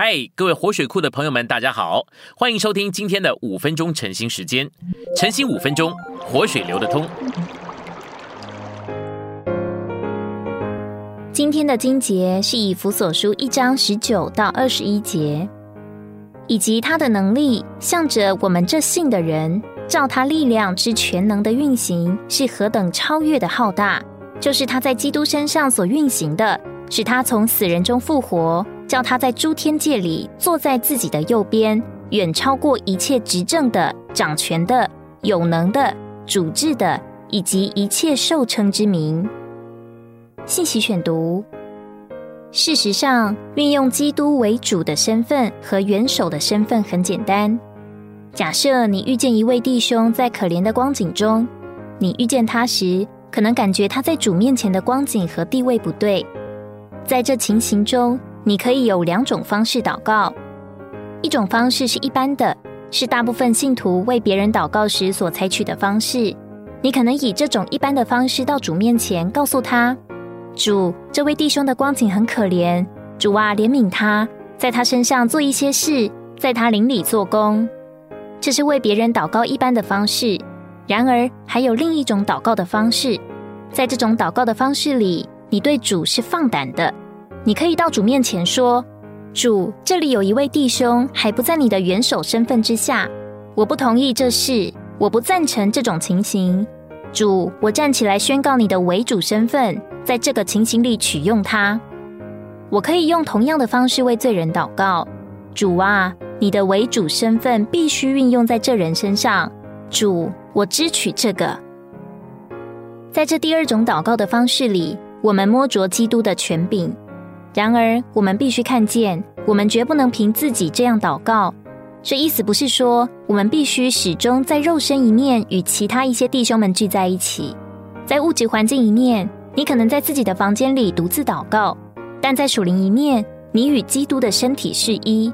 嗨，各位活水库的朋友们，大家好，欢迎收听今天的五分钟晨兴时间。晨兴五分钟，活水流得通。今天的经节是以弗所书一章十九到二十一节，以及他的能力，向着我们这信的人，照他力量之全能的运行，是何等超越的浩大，就是他在基督身上所运行的，使他从死人中复活。叫他在诸天界里坐在自己的右边，远超过一切执政的、掌权的、有能的、主治的，以及一切受称之名。信息选读：事实上，运用基督为主的身份和元首的身份很简单。假设你遇见一位弟兄在可怜的光景中，你遇见他时，可能感觉他在主面前的光景和地位不对。在这情形中，你可以有两种方式祷告，一种方式是一般的，是大部分信徒为别人祷告时所采取的方式。你可能以这种一般的方式到主面前，告诉他：“主，这位弟兄的光景很可怜，主啊，怜悯他，在他身上做一些事，在他灵里做工。”这是为别人祷告一般的方式。然而，还有另一种祷告的方式，在这种祷告的方式里，你对主是放胆的。你可以到主面前说：“主，这里有一位弟兄还不在你的元首身份之下，我不同意这事，我不赞成这种情形。主，我站起来宣告你的为主身份，在这个情形里取用他。我可以用同样的方式为罪人祷告。主啊，你的为主身份必须运用在这人身上。主，我支取这个。在这第二种祷告的方式里，我们摸着基督的权柄。”然而，我们必须看见，我们绝不能凭自己这样祷告。这意思不是说，我们必须始终在肉身一面与其他一些弟兄们聚在一起，在物质环境一面，你可能在自己的房间里独自祷告；但在属灵一面，你与基督的身体是一。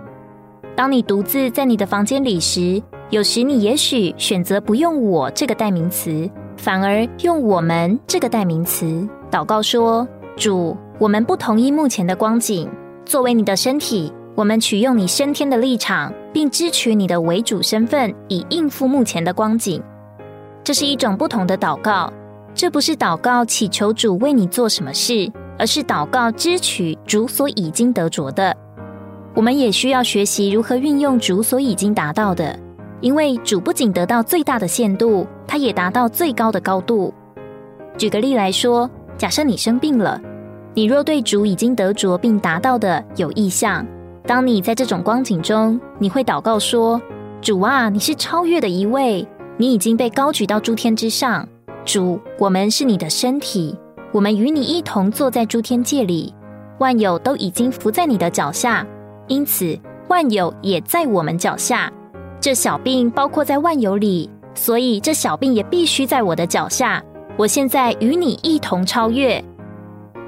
当你独自在你的房间里时，有时你也许选择不用“我”这个代名词，反而用“我们”这个代名词祷告说：“主。”我们不同意目前的光景。作为你的身体，我们取用你升天的立场，并支取你的为主身份，以应付目前的光景。这是一种不同的祷告。这不是祷告祈求主为你做什么事，而是祷告支取主所已经得着的。我们也需要学习如何运用主所已经达到的，因为主不仅得到最大的限度，他也达到最高的高度。举个例来说，假设你生病了。你若对主已经得着并达到的有意向，当你在这种光景中，你会祷告说：“主啊，你是超越的一位，你已经被高举到诸天之上。主，我们是你的身体，我们与你一同坐在诸天界里，万有都已经伏在你的脚下，因此万有也在我们脚下。这小病包括在万有里，所以这小病也必须在我的脚下。我现在与你一同超越。”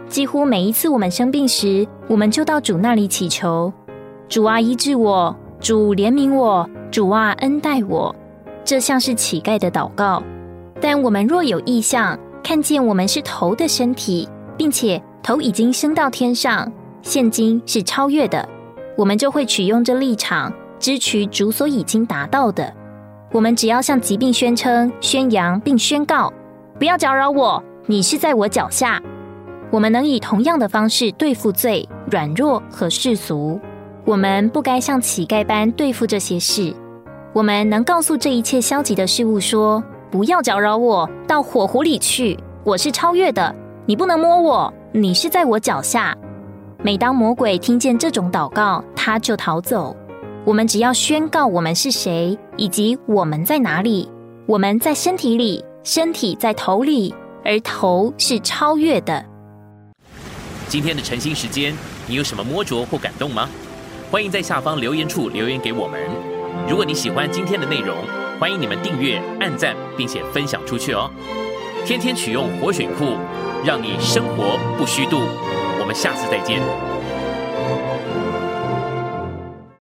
几乎每一次我们生病时，我们就到主那里祈求：“主啊，医治我；主怜悯我；主啊，恩待我。”这像是乞丐的祷告。但我们若有意向，看见我们是头的身体，并且头已经升到天上，现今是超越的，我们就会取用这立场，支取主所已经达到的。我们只要向疾病宣称、宣扬并宣告：“不要搅扰我，你是在我脚下。”我们能以同样的方式对付罪、软弱和世俗。我们不该像乞丐般对付这些事。我们能告诉这一切消极的事物说：“不要搅扰我，到火湖里去。我是超越的，你不能摸我，你是在我脚下。”每当魔鬼听见这种祷告，他就逃走。我们只要宣告我们是谁，以及我们在哪里。我们在身体里，身体在头里，而头是超越的。今天的晨兴时间，你有什么摸着或感动吗？欢迎在下方留言处留言给我们。如果你喜欢今天的内容，欢迎你们订阅、按赞，并且分享出去哦。天天取用活水库，让你生活不虚度。我们下次再见。